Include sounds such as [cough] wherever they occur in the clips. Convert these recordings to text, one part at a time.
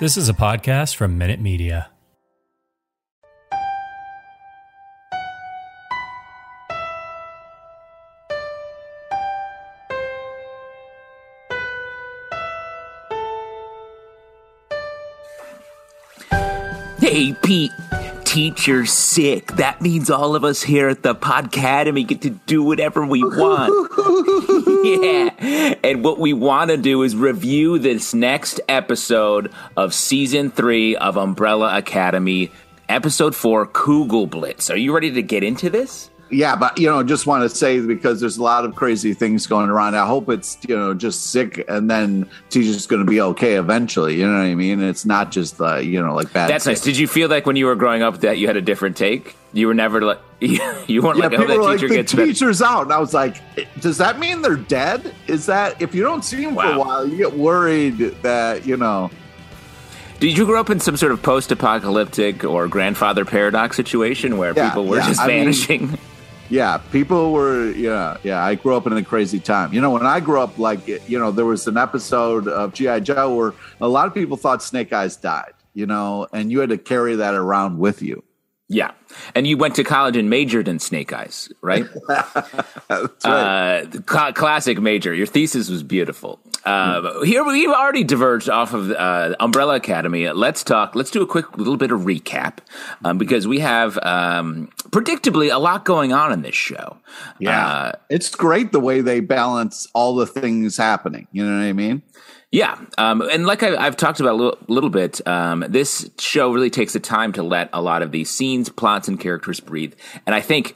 This is a podcast from Minute Media. Hey, Pete. Teacher sick. That means all of us here at the Podcademy get to do whatever we want. [laughs] yeah. And what we want to do is review this next episode of season three of Umbrella Academy, episode four, Kugelblitz. Are you ready to get into this? Yeah, but you know, just want to say because there's a lot of crazy things going around. I hope it's you know just sick, and then teacher's going to be okay eventually. You know what I mean? It's not just uh, you know like bad. That's nice. Did you feel like when you were growing up that you had a different take? You were never like [laughs] you weren't Yeah, like, oh, that were teacher like, gets the better. teacher's out, and I was like, does that mean they're dead? Is that if you don't see them for a while, you get worried that you know? Did you grow up in some sort of post-apocalyptic or grandfather paradox situation where Yeah, people were yeah, just I mean- vanishing? Yeah, people were, yeah, yeah. I grew up in a crazy time. You know, when I grew up, like, you know, there was an episode of G.I. Joe where a lot of people thought Snake Eyes died, you know, and you had to carry that around with you. Yeah, and you went to college and majored in Snake Eyes, right? [laughs] That's right. uh, cla- classic major. Your thesis was beautiful. Uh, Here we've already diverged off of uh, Umbrella Academy. Let's talk. Let's do a quick little bit of recap um, because we have um, predictably a lot going on in this show. yeah. Uh, it's great the way they balance all the things happening. You know what I mean? Yeah, um, and like I, I've talked about a little, little bit, um, this show really takes the time to let a lot of these scenes, plots, and characters breathe. And I think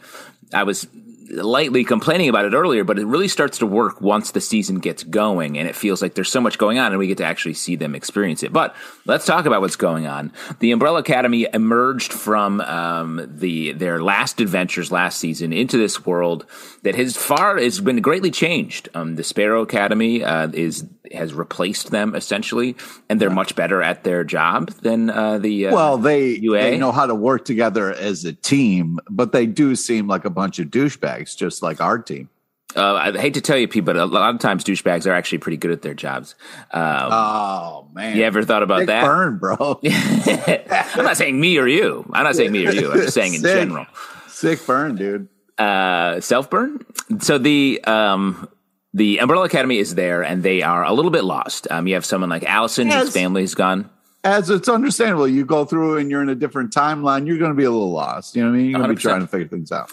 I was lightly complaining about it earlier, but it really starts to work once the season gets going, and it feels like there's so much going on, and we get to actually see them experience it. But let's talk about what's going on. The Umbrella Academy emerged from um, the their last adventures last season into this world that has far has been greatly changed. Um, the Sparrow Academy uh, is has replaced them essentially, and they're much better at their job than uh, the uh, Well, they, UA? they know how to work together as a team, but they do seem like a bunch of douchebags, just like our team. Uh, I hate to tell you, Pete, but a lot of times douchebags are actually pretty good at their jobs. Um, Oh, man. you ever thought about Big that? burn, bro. [laughs] I'm not saying me or you. I'm not saying me or you. I'm just saying in [laughs] general. Sick burn, dude. Uh, self burn. So the um, the Umbrella Academy is there, and they are a little bit lost. Um, you have someone like Allison, Yes. whose family's gone. As it's understandable, you go through and you're in a different timeline, you're going to be a little lost. You know what I mean? You're going to be trying to figure things out.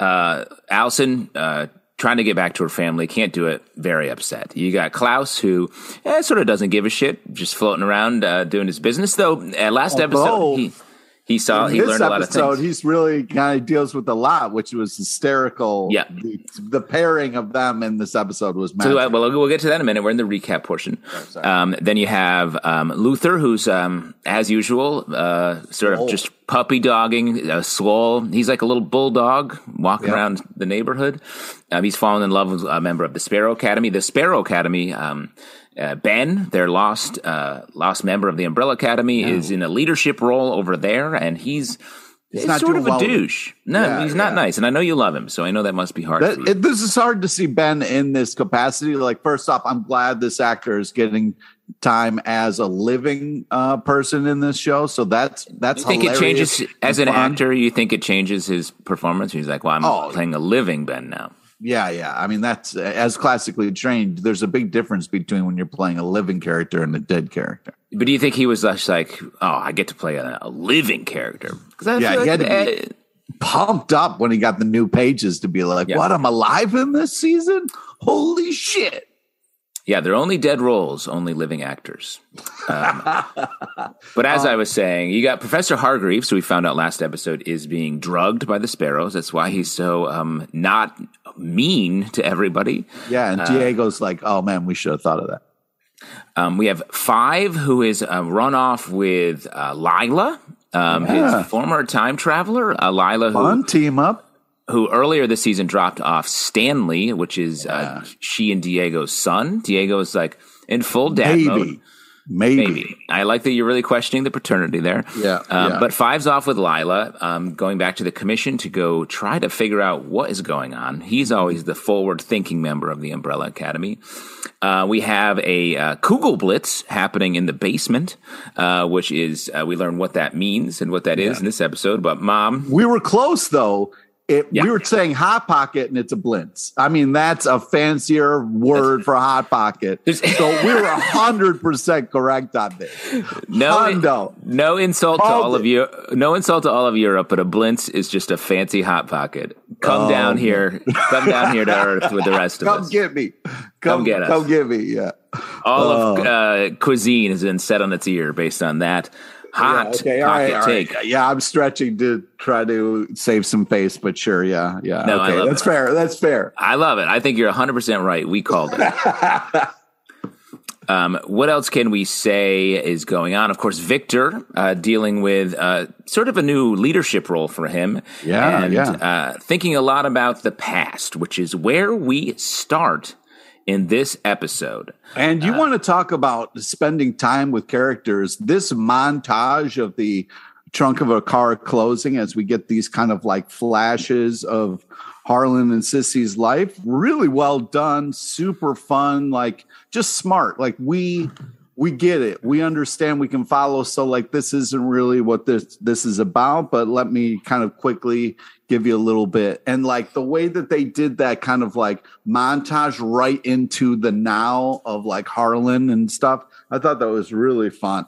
Uh, Allison, uh, trying to get back to her family, can't do it. Very upset. You got Klaus, who eh, sort of doesn't give a shit, just floating around uh, doing his business. Though uh, last episode, he he saw In he this learned a lot of episode, things. he's really kind of deals with a lot, which was hysterical. Yeah. The, the pairing of them in this episode was So uh, well, we'll get to that in a minute. We're in the recap portion. um, then you have um, Luther, who's um, as usual, uh, sort of Oh. just puppy dogging uh, Swole. He's like a little bulldog walking Yeah. around the neighborhood. Um, he's fallen in love with a member of the Sparrow Academy. The Sparrow Academy. Uh, ben, their lost uh, lost member of the Umbrella Academy, is in a leadership role over there, and he's. He's sort of a well. douche. No, Yeah, he's not yeah. nice, and I know you love him, so I know that must be hard for That, you. it, this is hard to see Ben in this capacity. Like, first off, I'm glad this actor is getting time as a living uh, person in this show. So that's that's You think it changes as an fun. actor? You think it changes his performance? He's like, well, I'm Oh. playing a living Ben now. Yeah, yeah. I mean, that's as classically trained. There's a big difference between when you're playing a living character and a dead character. But do you think he was just like, oh, I get to play a, a living character? Because Yeah, like had to be- uh, Pumped up when he got the new pages to be like, Yeah. "What? I'm alive in this season? Holy shit!" Yeah, they're only dead roles, only living actors. Um, [laughs] but as I was saying, you got Professor Hargreaves, who we found out last episode is being drugged by the sparrows. That's why he's so um, not mean to everybody. Yeah, and Uh, Diego's like, "Oh man, we should have thought of that." Um, we have five who is uh, run off with uh, Lila, um, Yeah. his former time traveler. Uh, Lila, who, Fun team up. Who earlier this season dropped off Stanley, which is uh, she and Diego's son. Diego is like in full dad mode. Maybe. Maybe. Maybe. I like that you're really questioning the paternity there. Yeah, Um, yeah. But Five's off with Lila, um, going back to the commission to go try to figure out what is going on. He's always the forward thinking member of the Umbrella Academy. Uh, we have a uh, Kugelblitz happening in the basement, uh, which is, uh, we learn what that means and what that is in this episode. But mom, We were close though. It, Yeah. We were saying hot pocket and it's a blintz. I mean, that's a fancier word for hot pocket. So we were hundred percent correct on this. no, no insult to Called all of you, no insult to all of Europe, but a Blintz is just a fancy hot pocket. Come Oh, down here, come down here to Earth with the rest of Come us. Come get me. Come get us. Come get me. Yeah. all of Oh. uh, cuisine has been set on its ear based on that hot Yeah, okay. All pocket right. All right. take. Yeah. I'm stretching to try to save some face, but sure. Yeah. Yeah. No, okay. That's it. fair. That's fair. I love it. I think you're 100% right. We called it. [laughs] um, what else can we say is going on? Of course, Viktor uh, dealing with uh, sort of a new leadership role for him. Yeah, and yeah. Uh, thinking a lot about the past, which is where we start in this episode. And Uh, you want to talk about spending time with characters. This montage of the trunk of a car closing as we get these kind of like flashes of Harlan and Sissy's life, really well done, super fun, like just smart. Like we we get it. We understand we can follow. So like this isn't really what this this is about, but let me kind of quickly give you a little bit. And like the way that they did that kind of like montage right into the now of like Harlan and stuff, I thought that was really fun.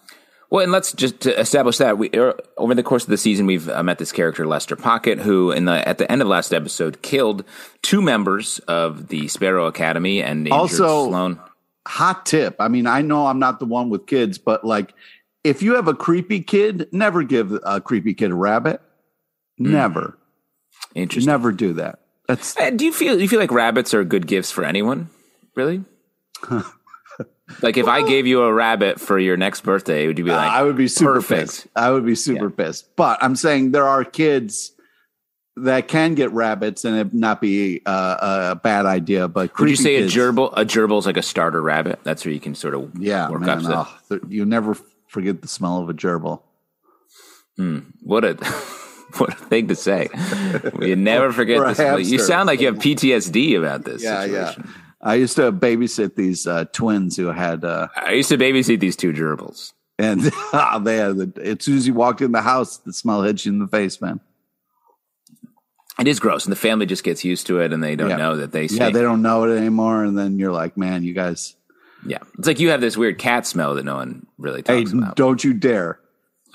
Well, and let's just to establish that we er, over the course of the season we've uh, met this character Lester Pocket, who in the at the end of last episode killed two members of the Sparrow Academy and injured Also- Sloan. Hot tip. I mean, I know I'm not the one with kids, but like if you have a creepy kid, never give a creepy kid a rabbit. Never. Interesting. Never do that. That's Uh, do you feel do you feel like rabbits are good gifts for anyone? Really? [laughs] like if I gave you a rabbit for your next birthday, would you be like, I would be super perfect. pissed. I would be super pissed. But I'm saying there are kids that can get rabbits and it not be uh, a bad idea. But could you say kids, a gerbil? A gerbil is like a starter rabbit. That's where you can sort of Yeah, work man. up oh, you never forget the smell of a gerbil. What a [laughs] what a thing to say. [laughs] You never forget this. You sound like you have PTSD about this. Yeah, situation. yeah. I used to babysit these uh, twins who had, uh, I used to babysit these two gerbils. and [laughs] they had. The, as soon as you walked in the house, the smell hits you in the face, man. It is gross, and the family just gets used to it, and they don't Yeah. know that they. Yeah, they don't know it anymore, and then you're like, man, you guys, yeah, it's like you have this weird cat smell that no one really hey, talks about. don't you dare.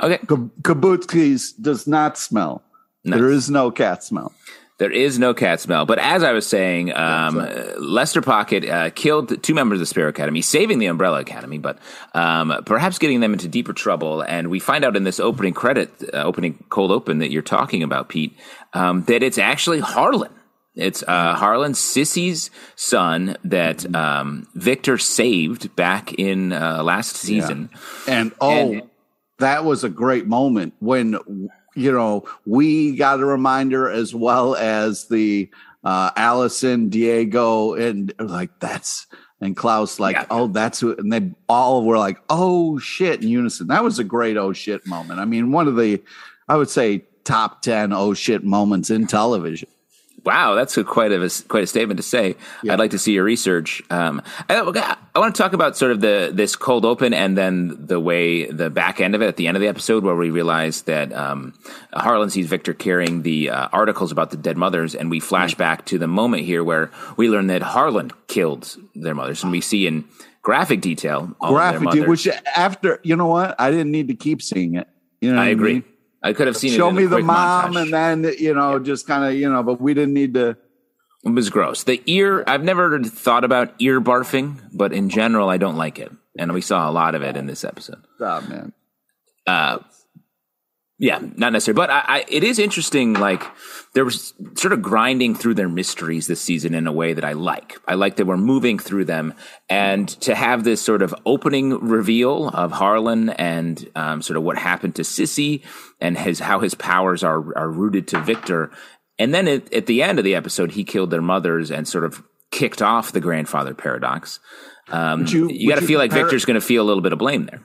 Okay, Kabutsky's does not smell. There is no cat smell. There is no cat smell. But as I was saying, um, uh, Lester Pocket uh, killed two members of the Sparrow Academy, saving the Umbrella Academy, but um, perhaps getting them into deeper trouble. And we find out in this opening credit, uh, opening cold open that you're talking about, Pete, um, that it's actually Harlan. It's uh, Harlan Sissy's son that um, Viktor saved back in uh, last season. And oh, And- that was a great moment when you know we got a reminder as well as the uh Allison, Diego, and like that's and Klaus like, Yeah. oh, that's who and they all were like, oh shit in unison. That was a great oh shit moment. I mean, one of the I would say top ten oh shit moments in television. Wow, that's a quite a quite a statement to say. I'd like to see your research. Um, I, I want to talk about sort of the this cold open and then the way the back end of it at the end of the episode where we realize that um, Harlan sees Viktor carrying the uh, articles about the dead mothers, and we flash back to the moment here where we learn that Harlan killed their mothers, and we see in graphic detail all of their Graphic, which after you know what, I didn't need to keep seeing it. You know, I agree. mean? I could have seen it. Show me the mom, montage. and then you know, just kind of you know, but we didn't need to. It was gross. The ear, I've never thought about ear barfing, but in general, I don't like it. And we saw a lot of it in this episode. Stop, man. Uh, Yeah, not necessarily, but I, I, it is interesting. Like there was sort of grinding through their mysteries this season in a way that I like. I like that we're moving through them, and to have this sort of opening reveal of Harlan and um, sort of what happened to Sissy and his how his powers are are rooted to Viktor, and then at, at the end of the episode, he killed their mothers and sort of kicked off the grandfather paradox. Um, you, you got to feel like Viktor's going to feel a little bit of blame there.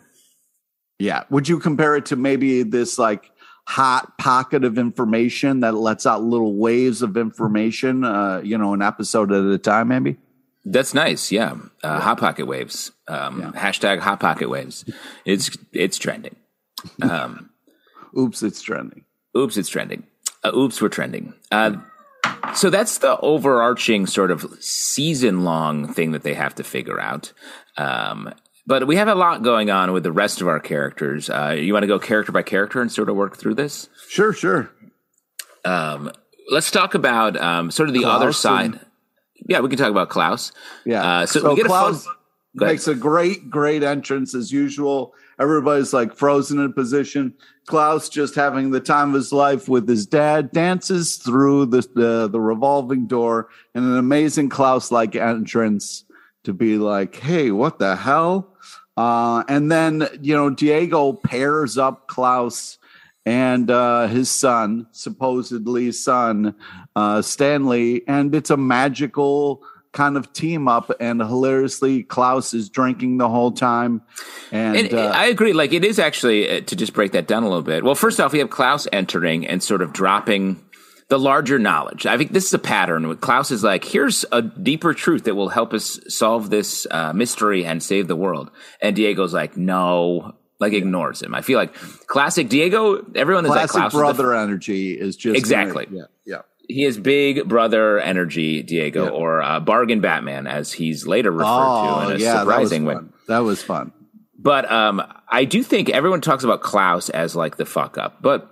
Yeah. Would you compare it to maybe this like hot pocket of information that lets out little waves of information, uh, you know, an episode at a time, maybe? That's nice. Yeah. Uh, yeah. Hot pocket waves. Um, yeah. Hashtag hot pocket waves. It's, it's trending. Um, [laughs] oops, it's trending. Oops, it's trending. Uh, oops, we're trending. Uh, so that's the overarching sort of season long thing that they have to figure out. Um, but we have a lot going on with the rest of our characters. Uh, you want to go character by character and sort of work through this? Sure, sure. Um, let's talk about um, sort of the Klaus other side. And, yeah, we can talk about Klaus. Yeah. Uh, so, so, we get Klaus a fun, makes a great, great entrance as usual. Everybody's like frozen in position. Klaus just having the time of his life with his dad dances through the the, the revolving door in an amazing Klaus like entrance to be like, hey, what the hell? Uh, and then, you know, Diego pairs up Klaus and uh, his son, supposedly son, uh, Stanley, and it's a magical kind of team up. And hilariously, Klaus is drinking the whole time. And, and uh, I agree. Like, it is actually, uh, to just break that down a little bit. Well, first off, we have Klaus entering and sort of dropping the larger knowledge. I think this is a pattern. Klaus is like, here's a deeper truth that will help us solve this uh, mystery and save the world. And Diego's like, no, like ignores him. I feel like classic Diego. Everyone classic is like Klaus brother is energy is just exactly. yeah, yeah. He is big brother energy, Diego, yeah. or uh, bargain Batman, as he's later referred oh, to in a yeah, surprising way. That was fun. But um, I do think everyone talks about Klaus as like the fuck up, but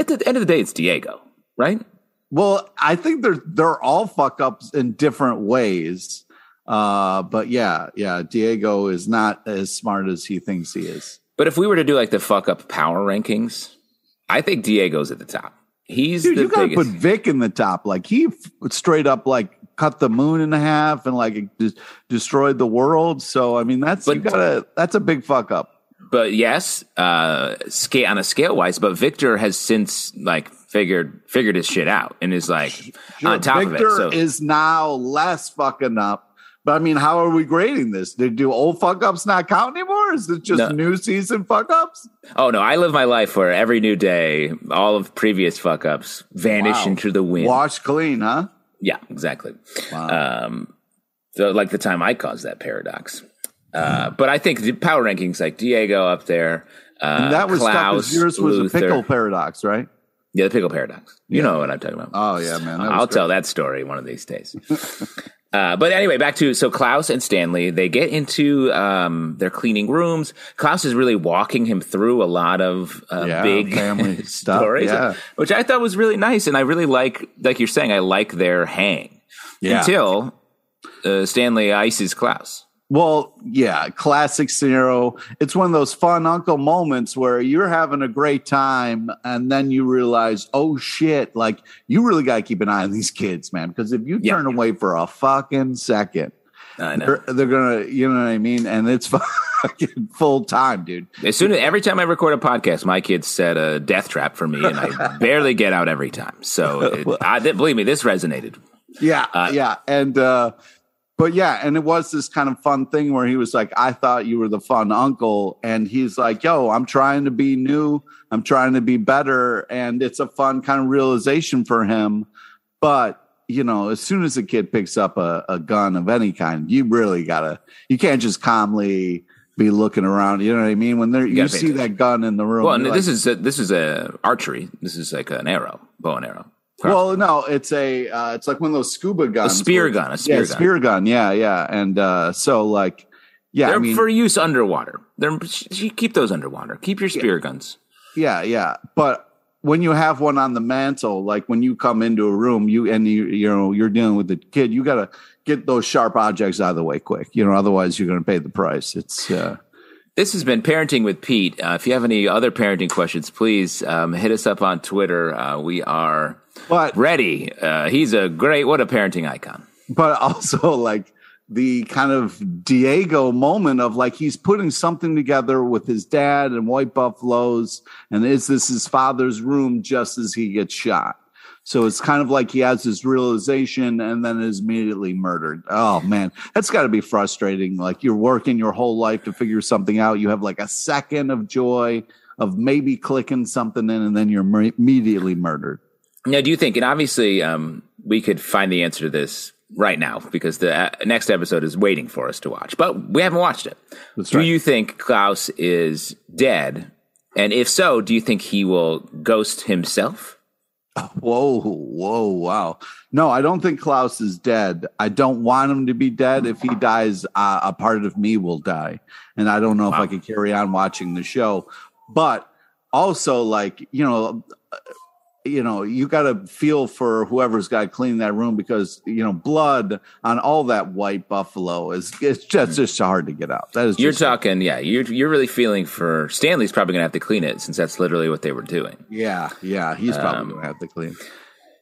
at the end of the day, it's Diego, right? Well, I think they're they're all fuck ups in different ways. Uh, but yeah, yeah, Diego is not as smart as he thinks he is. But if we were to do like the fuck up power rankings, I think Diego's at the top. He's Dude, you gotta put Vic in the top. Like he f- straight up like cut the moon in half and like destroyed the world. So I mean, that's but, you gotta that's a big fuck up. But yes, uh, scale on a scale wise. But Viktor has since like figured figured his shit out and is like sure, on top Viktor of it. So is now less fucking up. But I mean, how are we grading this? Did do old fuck ups not count anymore? Is it just no. new season fuck ups? Oh no, I live my life where every new day, all of previous fuck ups vanish wow. into the wind. Wash clean, huh? Yeah, exactly. Wow. Um, so like the time I caused that paradox. Uh, but I think the power rankings like Diego up there. Uh, and that was Klaus, yours was Luther. a pickle paradox, right? Yeah, the pickle paradox. You yeah. know what I'm talking about. Oh yeah, man. I'll great. tell that story one of these days. [laughs] uh, but anyway, back to so Klaus and Stanley. They get into um, their cleaning rooms. Klaus is really walking him through a lot of uh, yeah, big family [laughs] stories, yeah. which I thought was really nice. And I really like, like you're saying, I like their hang yeah. until uh, Stanley ices Klaus. Well, yeah, classic scenario. It's one of those fun uncle moments where you're having a great time and then you realize, oh shit, like you really got to keep an eye on these kids, man. Because if you turn away for a fucking second, they're, they're, gonna, you know what I mean? And it's [laughs] fucking full time, dude. As soon as every time I record a podcast, my kids set a death trap for me and I [laughs] barely get out every time. So it, I, believe me, this resonated. Yeah. Uh, yeah. And, uh, but yeah, and it was this kind of fun thing where he was like, I thought you were the fun uncle. And he's like, yo, I'm trying to be new. I'm trying to be better. And it's a fun kind of realization for him. But, you know, as soon as a kid picks up a, a gun of any kind, you really gotta, you can't just calmly be looking around. You know what I mean? When there, you, you see that gun in the room. Well, this like, is a, this is a archery. This is like an arrow, bow and arrow. Well, no, it's a uh, it's like one of those scuba guns. A spear gun, a spear yeah, gun. spear gun. Yeah, yeah. And uh, so like yeah, they're I mean, for use underwater. They're keep those underwater. Keep your spear yeah. guns. Yeah, yeah. But when you have one on the mantle, like when you come into a room, you and you you know you're dealing with the kid, you got to get those sharp objects out of the way quick. You know, otherwise you're going to pay the price. It's uh, This has been Parenting with Pete. Uh, if you have any other parenting questions, please um, hit us up on Twitter. Uh, we are But ready. Uh, he's a great, what a parenting icon. but also like the kind of Diego moment of like he's putting something together with his dad and White Buffaloes, and is this his father's room just as he gets shot? So it's kind of like he has this realization and then is immediately murdered. Oh man, that's got to be frustrating. Like you're working your whole life to figure something out. You have like a second of joy of maybe clicking something in, and then you're immediately murdered. Now, do you think, and obviously um, we could find the answer to this right now because the uh, next episode is waiting for us to watch, but we haven't watched it. That's do right. you think Klaus is dead? And if so, do you think he will ghost himself? [laughs] Whoa, whoa, wow. No, I don't think Klaus is dead. I don't want him to be dead. If he dies, uh, a part of me will die. And I don't know if I could carry on watching the show. But also, like, you know, you know, you got to feel for whoever's got to clean that room because you know blood on all that white buffalo is it's just just hard to get out. That is You're talking, yeah. You're you're really feeling for Stanley's probably going to have to clean it since that's literally what they were doing. yeah, yeah. He's probably Um, gonna have to clean.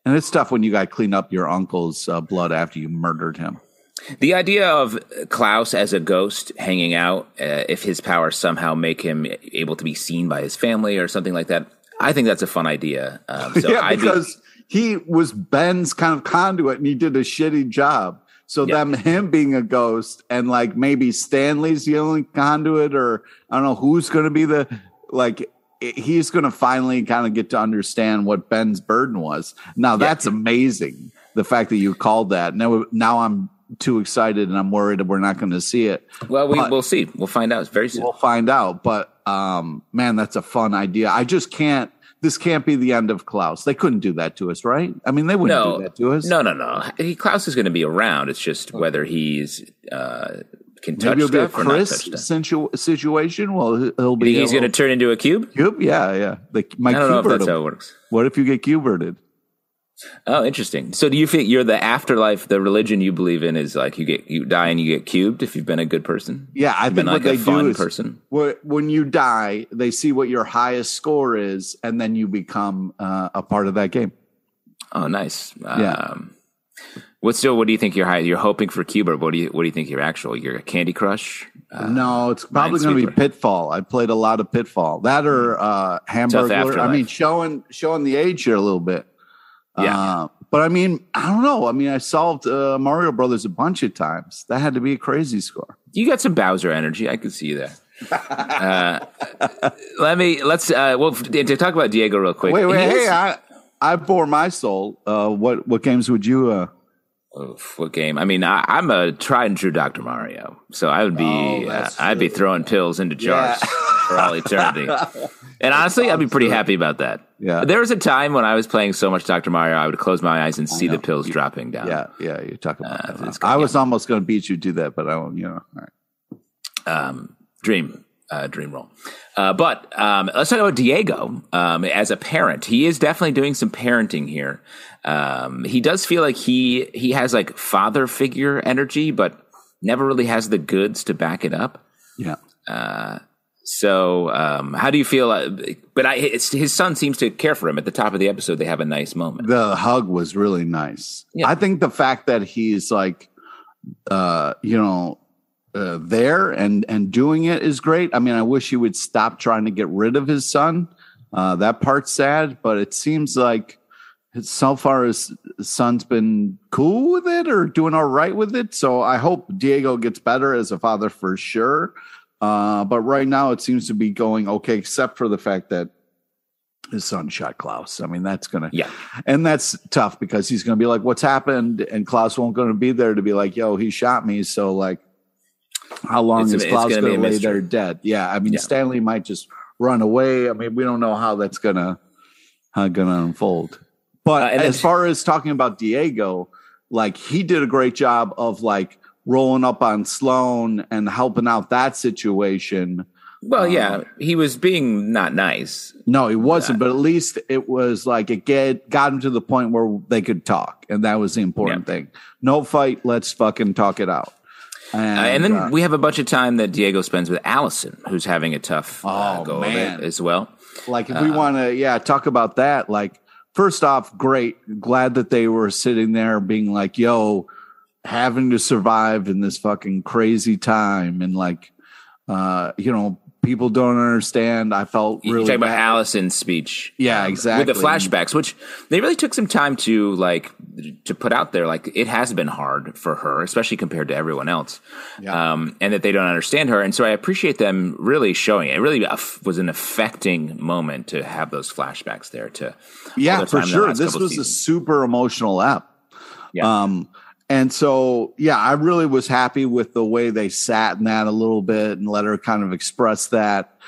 And it's tough when you got to clean up your uncle's uh, blood after you murdered him. The idea of Klaus as a ghost hanging out, uh, if his powers somehow make him able to be seen by his family or something like that, I think that's a fun idea. Um, so [laughs] yeah, I'd be- because he was Ben's kind of conduit and he did a shitty job. So Yeah. them him being a ghost and like maybe Stanley's the only conduit or I don't know who's going to be the like he's going to finally kind of get to understand what Ben's burden was. Now that's amazing. The fact that you called that. Now now I'm too excited and I'm worried that we're not going to see it. well, we, we'll see. We'll find out It's very soon. We'll find out. But um, man, that's a fun idea. I just can't. This can't be the end of Klaus. They couldn't do that to us, right? I mean, they wouldn't no, do that to us. no, no, no. He, Klaus is going to be around. It's just whether he's uh, can touch Maybe it'll be a stuff or not touch Chris situ- situation. Well, he- he'll be. He's going to turn into a cube? cube. Yeah, yeah. The, my I don't know if that's how it works. What if you get cuberted? Oh, interesting. So, do you think you're the afterlife? The religion you believe in is like you get you die and you get cubed if you've been a good person. Yeah, I You've think been what like they a fun do is person. when you die, they see what your highest score is, and then you become uh, a part of that game. Oh, nice. Yeah. Um, what's still? What do you think you're high? You're hoping for cube, or what do you? What do you think you're actual? You're a Candy Crush. Uh, no, it's probably going to be Pitfall. I played a lot of Pitfall. That or uh, Hamburger. I mean, showing showing the age here a little bit. Yeah. Uh, but I mean, I don't know. I mean, I solved uh, Mario Brothers a bunch of times. That had to be a crazy score. you got some Bowser energy. I can see you there. uh, [laughs] let me let's uh, well to talk about Diego real quick. Wait, wait, He hey, is- I I bore my soul. Uh, what what games would you? Uh, Oof, what game? I mean, I, I'm a tried and true Dr. Mario, so I would be, Oh, uh, I'd be throwing pills into jars Yeah. [laughs] for all eternity. And honestly, I'd be pretty happy about that. Yeah. There was a time when I was playing so much Dr. Mario, I would close my eyes and see the pills dropping down. yeah, yeah, you're talking about. Uh, that. I was almost going to beat you to that, but I won't. You know, all right. um, dream, uh, dream role. Uh, but um, let's talk about Diego um, as a parent. He is definitely doing some parenting here. Um, he does feel like he he has like father figure energy, but never really has the goods to back it up. yeah. So, um, how do you feel? Uh, but I, it's, his son seems to care for him. At the top of the episode, they have a nice moment. the hug was really nice. Yeah. I think the fact that he's like, uh, you know, uh, there and and doing it is great. I mean, I wish he would stop trying to get rid of his son. Uh, that part's sad, but it seems like so far his son's been cool with it or doing all right with it. So I hope Diego gets better as a father for sure. Uh, but right now it seems to be going okay, except for the fact that his son shot Klaus. I mean, that's gonna Yeah. and that's tough because he's to be like, "What's happened?" And Klaus won't to be there to be like, "Yo, he shot me." So like, how long It's is it's Klaus gonna gonna lay there dead? Yeah, I mean, Yeah. Stanley might just run away. I mean, we don't know how that's gonna how gonna unfold. But Uh, as far as talking about Diego, like he did a great job of like rolling up on Sloan and helping out that situation. Well, yeah, he was being not nice. No, he wasn't, but at least it was like it get got him to the point where they could talk, and that was the important thing. No fight, let's fucking talk it out. And, uh, and then uh, we have a bunch of time that Diego spends with Allison, who's having a tough uh, oh, go man. of it as well. Like if we uh, want to, yeah, talk about that. Like first off, great, glad that they were sitting there being like, "Yo, having to survive in this fucking crazy time," and like, uh, you know, people don't understand. I felt really you talking about Allison's speech. Yeah, um, exactly. With the flashbacks, which they really took some time to like to put out there. Like it has been hard for her, especially compared to everyone else, yeah. um, and that they don't understand her. And so I appreciate them really showing it. It really was an affecting moment to have those flashbacks there. To yeah, for sure. This was seasons. a super emotional app. Yeah. Um, and so, yeah, I really was happy with the way they sat in that a little bit and let her kind of express that.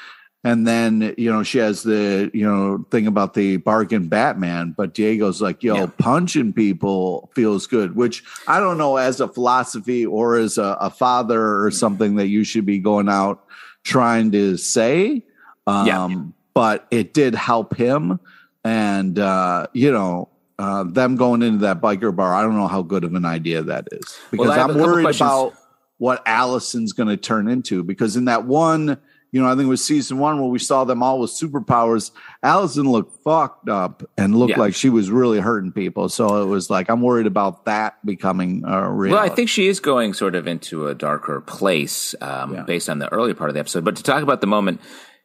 And then, you know, she has the, you know, thing about the bargain Batman, but Diego's like, yo, yeah. punching people feels good, which I don't know as a philosophy or as a, a father or something that you should be going out trying to say. Um, yeah. But it did help him. And, uh, you know, uh, them going into that biker bar, I don't know how good of an idea that is because well, I'm worried about what Allison's going to turn into. Because in that one, you know, I think it was season one where we saw them all with superpowers. Allison looked fucked up and looked yeah. like she was really hurting people. So it was like I'm worried about that becoming a real. Well, I think she is going sort of into a darker place um, yeah. based on the earlier part of the episode. But to talk about the moment,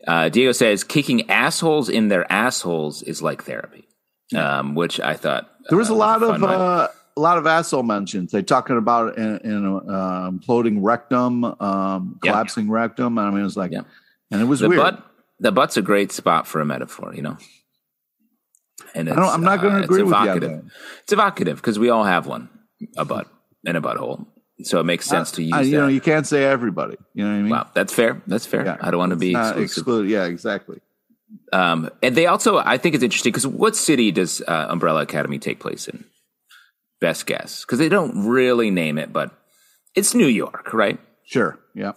uh, Diego says kicking assholes in their assholes is like therapy um, which I thought there was uh, a lot of uh, a lot of asshole mentions. They talking about in, in uh, imploding rectum, um, collapsing yeah. rectum. I mean, it was like, yeah. and it was the weird. Butt, the butt's a great spot for a metaphor, you know. And I am not going to uh, agree with you. It's evocative because we all have one, a butt and a butthole. So it makes sense to use. I, you that. know, you can't say everybody. You know what I mean? Wow, that's fair. That's fair. Yeah. I don't want to be exclusive. Yeah, exactly. Um, and they also, I think it's interesting because what city does uh, Umbrella Academy take place in? Best guess, because they don't really name it, but it's New York, right? Sure. Yeah.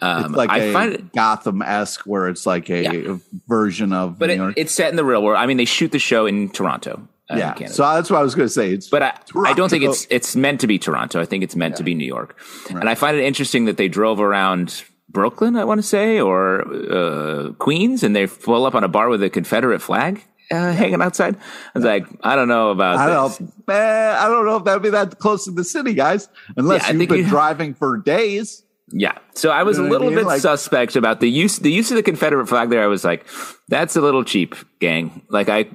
Um, it's like I a find it, Gotham esque, where it's like a yeah. version of. But it, it's set in the real world. I mean, they shoot the show in Toronto. Uh, yeah, in so that's what I was going to say. It's but I, I, don't think it's it's meant to be Toronto. I think it's meant yeah. to be New York, right. and I find it interesting that they drove around Brooklyn, I want to say, or uh, Queens, and they pull up on a bar with a Confederate flag uh, hanging outside. I was like, I don't know about. I don't know. Man, I don't know if that'd be that close to the city, guys. Unless yeah, you've been you, driving for days. Yeah, so I was you know a little I mean? bit like, suspect about the use the use of the Confederate flag there. I was like, that's a little cheap, gang. Like I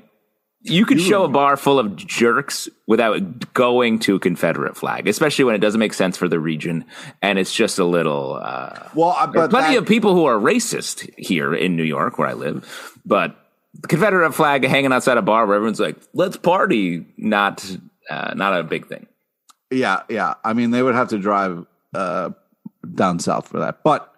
you could show a bar full of jerks without going to a Confederate flag, especially when it doesn't make sense for the region, and it's just a little. Uh, well, but plenty that, of people who are racist here in New York, where I live, but the Confederate flag hanging outside a bar where everyone's like, "Let's party," not uh, not a big thing. Yeah, yeah. I mean, they would have to drive uh, down south for that, but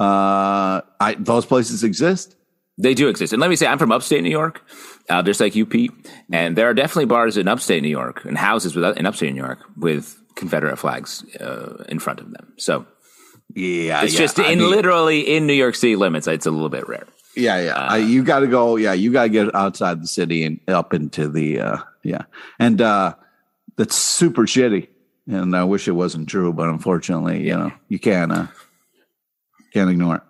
uh, I, those places exist. They do exist, and let me say, I'm from upstate New York uh, just like you, Pete. And there are definitely bars in upstate New York and houses with, in upstate New York with Confederate flags uh, in front of them. So yeah, it's yeah. just in mean, literally in New York City limits. It's a little bit rare. Yeah, yeah. Uh, you got to go. Yeah, you got to get outside the city and up into the. Uh, yeah, and uh, that's super shitty. And I wish it wasn't true, but unfortunately, you know, you can't uh, can't ignore it.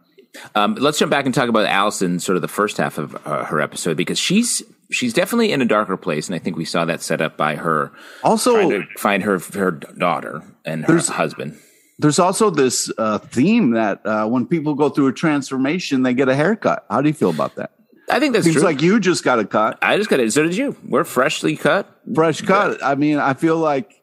Um, let's jump back and talk about Allison, sort of the first half of uh, her episode, because she's she's definitely in a darker place, and I think we saw that set up by her also find her her daughter and her husband. There's also this uh, theme that uh, when people go through a transformation, they get a haircut. How do you feel about that? I think that's seems true. like you just got a cut. I just got it. So did you. We're freshly cut. Fresh cut. I mean, I feel like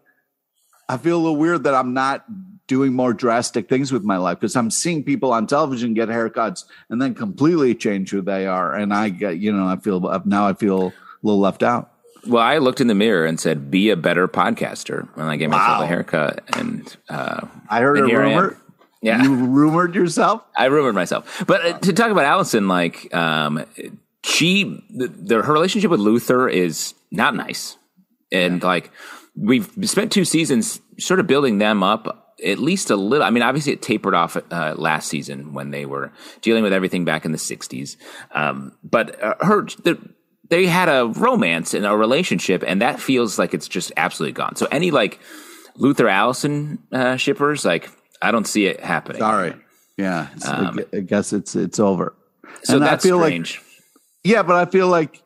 I feel a little weird that I'm not doing more drastic things with my life because I'm seeing people on television get haircuts and then completely change who they are. And I get, you know, I feel now I feel a little left out. Well, I looked in the mirror and said, "Be a better podcaster," and I gave myself wow. a haircut. And uh, I heard a rumor. Yeah, you rumored yourself. I rumored myself. But uh, to talk about Allison, like um, she, the, the, her relationship with Luther is not nice, and yeah. like we've spent two seasons sort of building them up at least a little. I mean, obviously it tapered off uh, last season when they were dealing with everything back in the '60s. Um, but uh, her, the, they had a romance and a relationship, and that feels like it's just absolutely gone. So any like Luther Allison uh, shippers, like I don't see it happening. Sorry. Yeah. Um, I guess it's it's over. So and that's I feel strange. Like, yeah, but I feel like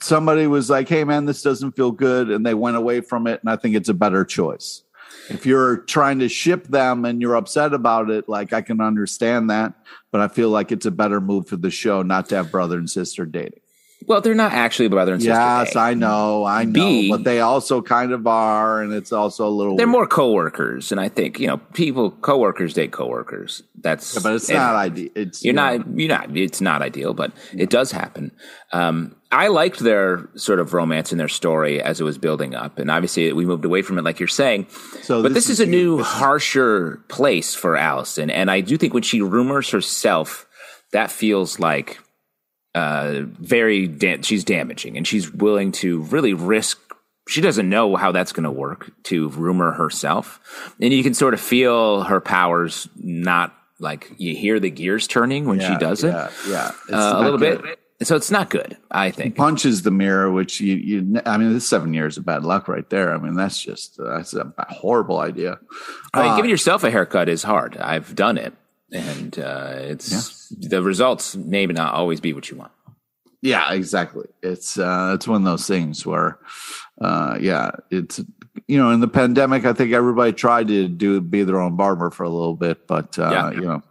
somebody was like, "Hey, man, this doesn't feel good," and they went away from it. And I think it's a better choice. If you're trying to ship them and you're upset about it, like I can understand that, but I feel like it's a better move for the show not to have brother and sister dating. Well, they're not actually brother and sister. Yes, I know, I know, B, but they also kind of are, and it's also a little. They're weird. more coworkers, and I think you know, people coworkers date coworkers. That's yeah, but it's not ideal. It's you're not you're not. It's not ideal, but it does happen. Um, I liked their sort of romance and their story as it was building up, and obviously we moved away from it, like you're saying. So, but this, this is, is, a new, harsher place for Allison, and I do think when she rumors herself, that feels like uh, very da- she's damaging and she's willing to really risk she doesn't know how that's going to work to rumor herself. And you can sort of feel her powers not like you hear the gears turning when yeah, she does yeah, it yeah uh, a little good. bit so it's not good i think. Punches the mirror which you, you i mean this seven years of bad luck right there. I mean that's just that's a horrible idea. I mean, uh, giving yourself a haircut is hard. I've done it and uh, it's yeah. the results may not always be what you want. Yeah, exactly. It's uh, it's one of those things where, uh, yeah, it's you know, in the pandemic, I think everybody tried to do be their own barber for a little bit, but uh, yeah. you know,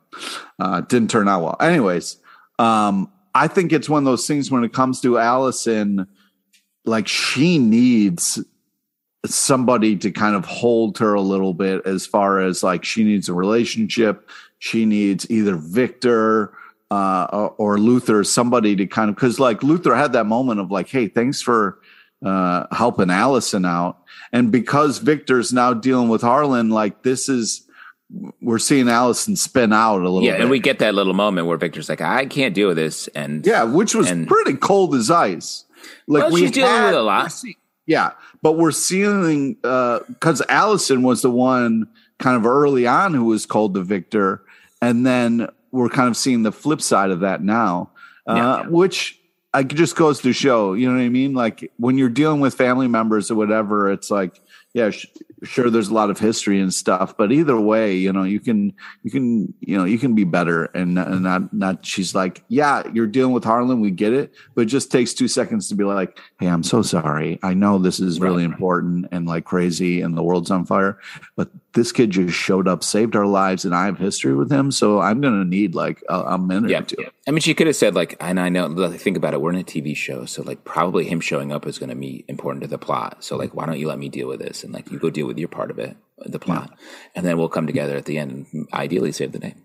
uh, didn't turn out well. Anyways, um, I think it's one of those things when it comes to Allison, like she needs somebody to kind of hold her a little bit as far as like she needs a relationship she needs either Viktor uh, or, or, Luther, somebody to kind of because like Luther had that moment of like, hey, thanks for uh, helping Allison out, and because Viktor's now dealing with Harlan, like this is we're seeing Allison spin out a little. Yeah, bit. and we get that little moment where Viktor's like, I can't deal with this, and yeah, which was and, pretty cold as ice. Like well, she's dealing had, with a lot. yeah, but we're seeing because uh, Allison was the one kind of early on who was cold to Viktor and then we're kind of seeing the flip side of that now, uh, yeah, yeah. which I just goes to show, you know what I mean? Like when you're dealing with family members or whatever, it's like, yeah, sh- sure, there's a lot of history and stuff, but either way, you know, you can, you can, you know, you can be better and, and not, not, she's like, yeah, you're dealing with Harlan. We get it, but it just takes two seconds to be like, Hey, I'm so sorry. I know this is really right. important and like crazy and the world's on fire, but this kid just showed up, saved our lives, and I have history with him. So I'm going to need like a, a minute yeah. or two. I mean, she could have said like, and I know, think about it. We're in a TV show, so like probably him showing up is going to be important to the plot. So like, why don't you let me deal with this and like you go deal with your part of it, the plot, yeah. and then we'll come together at the end and ideally save the day.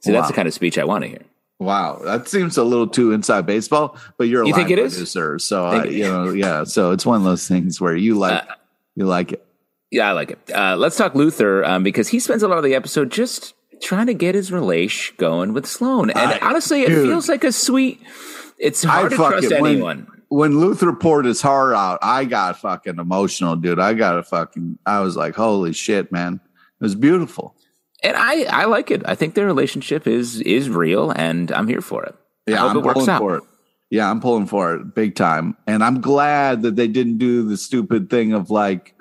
So wow. that's the kind of speech I want to hear. Wow, that seems a little too inside baseball. But you're a you think it producer, is? so uh, you know, yeah. So it's one of those things where you like uh, you like it. Yeah, I like it. Uh, let's talk Luther um, because he spends a lot of the episode just trying to get his relation going with Sloan, and I, honestly, it feels like a sweet. It's hard I to trust anyone. When, when Luther poured his heart out, I got fucking emotional, dude. I got a fucking. I was like, "Holy shit, man!" It was beautiful, and I I like it. I think their relationship is is real, and I'm here for it. Yeah, I'm pulling for it. Yeah, I'm pulling for it big time, and I'm glad that they didn't do the stupid thing of like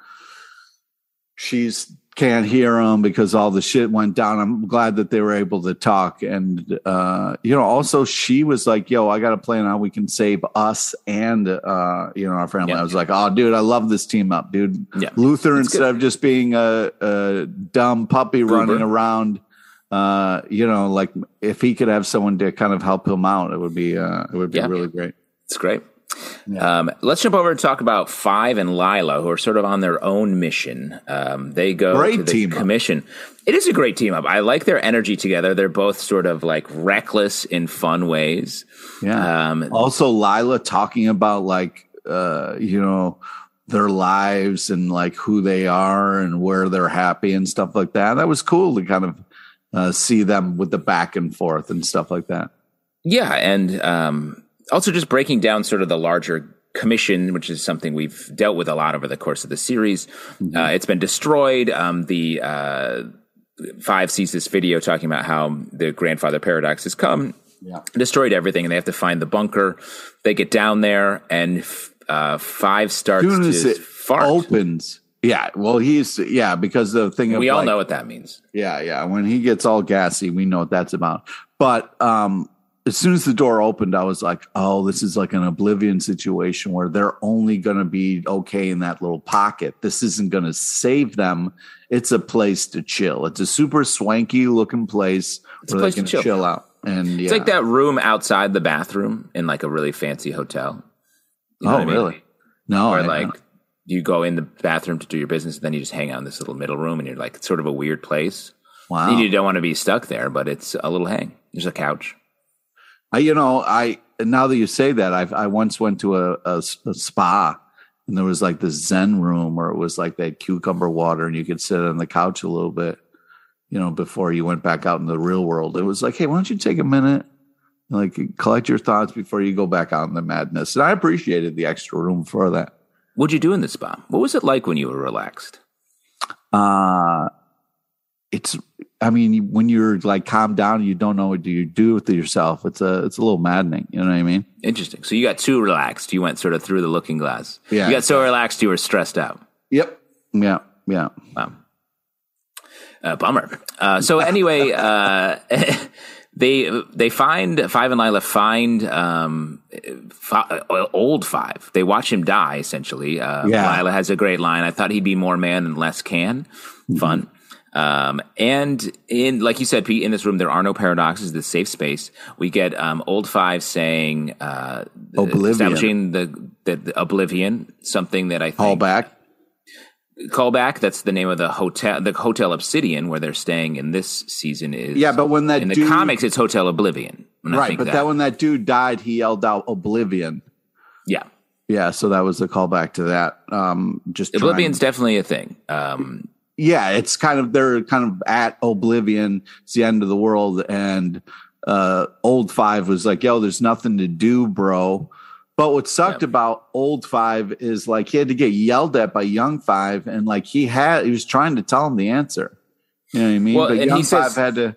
she's can't hear him because all the shit went down. I'm glad that they were able to talk. And, uh, you know, also she was like, yo, I got a plan on how we can save us and, uh, you know, our family. Yeah. I was like, oh, dude, I love this team up, dude. Yeah. Luther, instead good. of just being a, a dumb puppy running around, uh, you know, like if he could have someone to kind of help him out, it would be, uh, it would be yeah. really great. It's great. Yeah. Um, let's jump over and talk about Five and Lila, who are sort of on their own mission. Um, they go great to the team commission. Up. It is a great team up. I like their energy together. They're both sort of like reckless in fun ways. Yeah. Um, also, Lila talking about like uh, you know their lives and like who they are and where they're happy and stuff like that. That was cool to kind of uh, see them with the back and forth and stuff like that. Yeah, and um, also just breaking down sort of the larger commission, which is something we've dealt with a lot over the course of the series. Mm-hmm. Uh, it's been destroyed. Um, the uh, Five sees this video talking about how the grandfather paradox has come, yeah. destroyed everything, and they have to find the bunker. They get down there, and uh, Five starts soon as to it fart. opens. Yeah, well, he's yeah because the thing We all like- know what that means. Yeah, yeah. When he gets all gassy, we know what that's about. But um, as soon as the door opened, I was like, oh, this is like an oblivion situation where they're only going to be okay in that little pocket. This isn't going to save them. It's a place to chill. It's a super swanky looking place It's where place they can chill. chill. out. And yeah. It's like that room outside the bathroom in like a really fancy hotel. You know Oh, I mean? really? No, Or like you go in the bathroom to do your business, and then you just hang out in this little middle room, and you're like it's sort of a weird place. wow. You don't want to be stuck there, but it's a little hang. There's a couch. I, you know, I now that you say that, I I once went to a spa and there was like this Zen room where it was like they had cucumber water and you could sit on the couch a little bit, you know, before you went back out in the real world. It was like, hey, why don't you take a minute, like collect your thoughts before you go back out in the madness? And I appreciated the extra room for that. What'd you do in the spa? What was it like when you were relaxed? Uh it's I mean, when you're like calmed down, you don't know what do you do with yourself. It's a it's a little maddening. You know what I mean? Interesting. So you got too relaxed. You went sort of through the looking glass. Yeah. You got so relaxed you were stressed out. Yep. Yeah. Yeah. Wow. Uh, bummer. Uh, so anyway, [laughs] uh, [laughs] they they find Five and Lila find um, fi- old Five. They watch him die. Essentially, uh, Yeah. Lila has a great line. I thought he'd be more man and less can. Fun. Um, and in, like you said, Pete, in this room, there are no paradoxes, this safe space. We get, um, old five saying, uh, Oblivion. establishing the, the, the oblivion, something that I think Call back. callback. That's the name of the hotel, the Hotel Obsidian, where they're staying in this season. Is Yeah, but when that in the dude- comics, it's Hotel Oblivion. Right, but that. when that dude died, he yelled out "Oblivion." yeah, Yeah, so that was a callback to that. Um, just trying- Oblivion's definitely a thing. Um, yeah, it's kind of they're kind of at Oblivion. It's the end of the world, and uh, Old Five was like, "Yo, there's nothing to do, bro." But what sucked Yeah. about Old Five is like he had to get yelled at by Young Five, and like he had, he was trying to tell him the answer. You know what I mean? Well, but Young he says- Five had to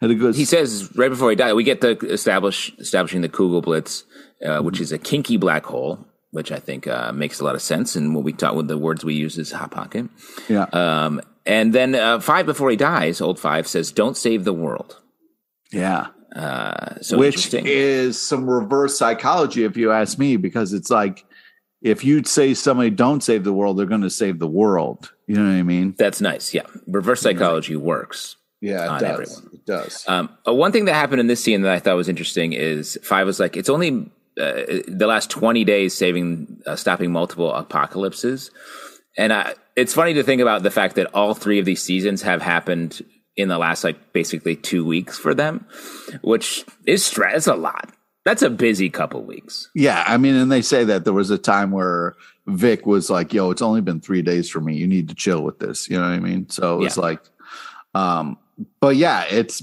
had a good. he says right before he died, we get the establish establishing the Kugelblitz, uh, which is a kinky black hole, which I think uh, makes a lot of sense. And what we taught with the words we use is hot pocket. yeah, Um, and then uh, five before he dies, old five says, "Don't save the world." yeah. Uh, so which is some reverse psychology, if you ask me, because it's like if you say somebody don't save the world, they're going to save the world. You know what I mean? That's nice. Yeah, reverse psychology works. Yeah, On does. everyone. It does. Um, uh, one thing that happened in this scene that I thought was interesting is Five was like, it's only uh, the last 20 days saving, uh, stopping multiple apocalypses. And uh, it's funny to think about the fact that all three of these seasons have happened in the last, like, basically two weeks for them, which is stress a lot. That's a busy couple weeks. yeah, I mean, and they say that there was a time where Vic was like, "Yo, it's only been three days for me. You need to chill with this." You know what I mean? So it was Yeah. like, um, but yeah, it's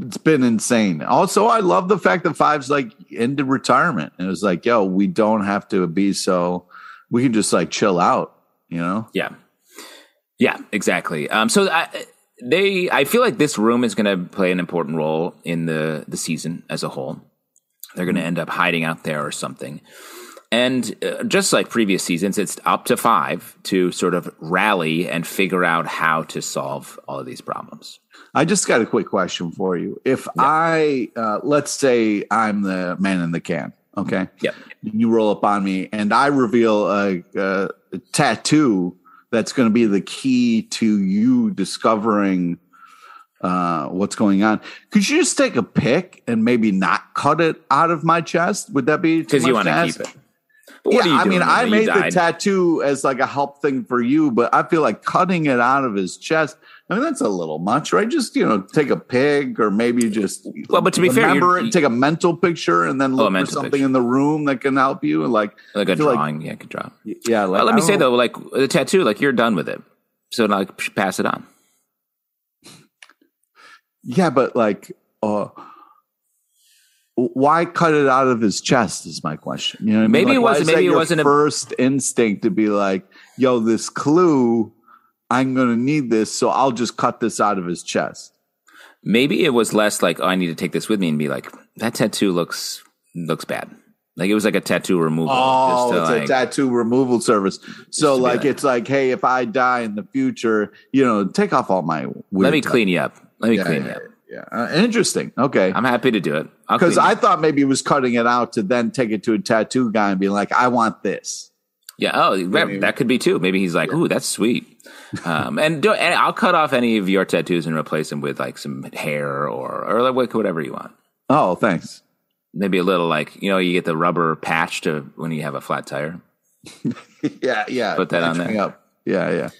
it's been insane. Also, I love the fact that Five's like into retirement, and it was like, "Yo, we don't have to be so. We can just like chill out." You know? Yeah. Yeah, exactly. Um, so I, they, I feel like this room is going to play an important role in the the season as a whole. They're going to end up hiding out there or something. And uh, just like previous seasons, it's up to five to sort of rally and figure out how to solve all of these problems. I just got a quick question for you. If I, uh, let's say I'm the man in the can, okay? Yep. You roll up on me and I reveal a, a, a tattoo that's going to be the key to you discovering uh, what's going on. Could you just take a pic and maybe not cut it out of my chest? Would that be Because you want to keep it. But yeah, I mean, I made the tattoo as like a help thing for you, but I feel like cutting it out of his chest. I mean, that's a little much, right? Just you know, take a pig, or maybe just Well, but to be remember you're- it, take a mental picture, and then Oh, look for something picture. in the room that can help you. Like, like a feel like- drawing. yeah, I could draw. yeah. Like, let me say though, like the tattoo, like you're done with it. So like pass it on. yeah, but like, uh, why cut it out of his chest? Is my question. You know, what I mean? Maybe Like, it wasn't- maybe it wasn't a- first instinct to be like, "Yo, this clue." I'm going to need this, so I'll just cut this out of his chest. Maybe it was less like, oh, I need to take this with me and be like, that tattoo looks looks bad. Like it was like a tattoo removal. Oh, it's like- a tattoo removal service. So like, like- it's like, hey, if I die in the future, you know, take off all my weird. let me clean you up. Let me Yeah, clean you yeah, up. yeah. Uh, interesting. Okay. I'm happy to do it. Because I up. thought maybe he was cutting it out to then take it to a tattoo guy and be like, I want this. Yeah. Oh, that, that could be too. Maybe he's like, "Ooh, that's sweet." [laughs] Um, and, do, and I'll cut off any of your tattoos and replace them with like some hair or or like whatever you want. Oh, thanks. Maybe a little like you know you get the rubber patch to when you have a flat tire. [laughs] yeah, yeah. Put that on there. Up. Yeah, yeah.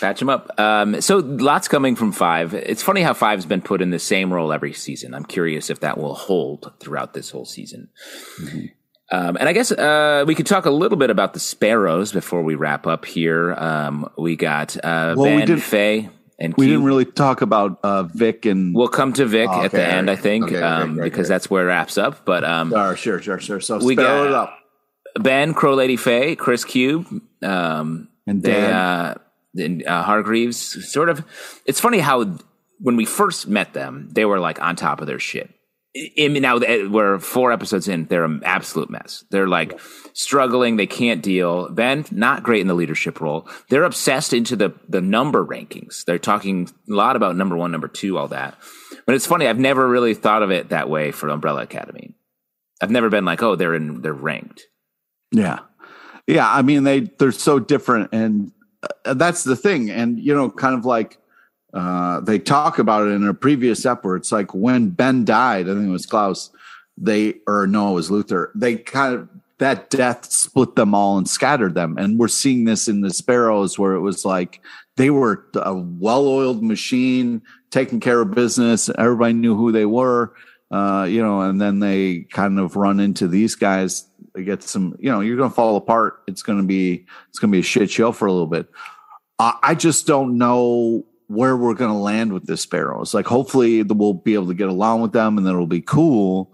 Patch them up. Um, so lots coming from Five. It's funny how Five's been put in the same role every season. I'm curious if that will hold throughout this whole season. Mm-hmm. Um, and I guess uh, we could talk a little bit about the Sparrows before we wrap up here. Um, we got uh, Well, we Ben, didn't- Fei, and We Q. didn't really talk about uh, Vic and. We'll come to Vic Oh, at the okay, end, I think, Okay, um, okay, because okay. that's where it wraps up. But um, Oh, sure, sure, sure. So We got- it up. Ben, Crow Lady Fei, Chris Cube, um, And they, Dan. uh, and, uh, Hargreeves. Sort of. It's funny how when we first met them, they were like on top of their shit. I mean, now that we're four episodes in, they're an absolute mess. They're like struggling. They can't deal. Ben, not great in the leadership role. They're obsessed into the the number rankings. They're talking a lot about number one, number two, all that. But it's funny. I've never really thought of it that way for Umbrella Academy. I've never been like, oh, they're in, they're ranked. Yeah. Yeah. I mean, they, they're so different. And uh, that's the thing. And, you know, kind of like uh, they talk about it in a previous episode. It's like when Ben died, I think it was Klaus, they, or no, it was Luther, they kind of, that death split them all and scattered them. And we're seeing this in the Sparrows where it was like they were a well oiled machine taking care of business. Everybody knew who they were. Uh, you know, and then they kind of run into these guys. They get some, you know, you're going to fall apart. It's going to be, it's going to be a shit show for a little bit. I just don't know where we're going to land with this Sparrows. Like, hopefully, we'll be able to get along with them, and then it'll be cool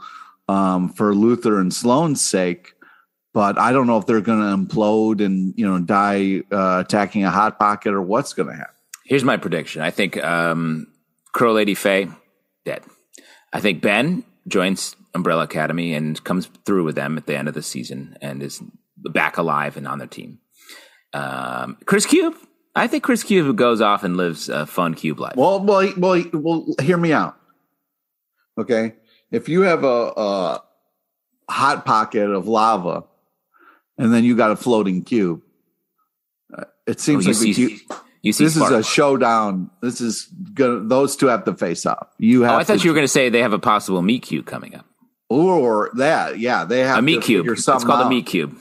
um, for Luther and Sloane's sake. But I don't know if they're going to implode and you know die uh, attacking a hot pocket or what's going to happen. Here's my prediction. I think um, Crow Lady Fei dead. I think Ben joins Umbrella Academy and comes through with them at the end of the season and is back alive and on their team. Um, Chris Cube. I think Chris Cube goes off and lives a fun cube life. Well, well, well, well. Hear me out. Okay, if you have a, a hot pocket of lava, and then you got a floating cube, uh, it Oh, seems you like see, cube, you see this is a showdown. This is gonna; those two have to face off. You have Oh, I thought to, you were going to say they have a possible meat cube coming up. or that. Yeah, they have A meat cube. It's called a out. meat cube.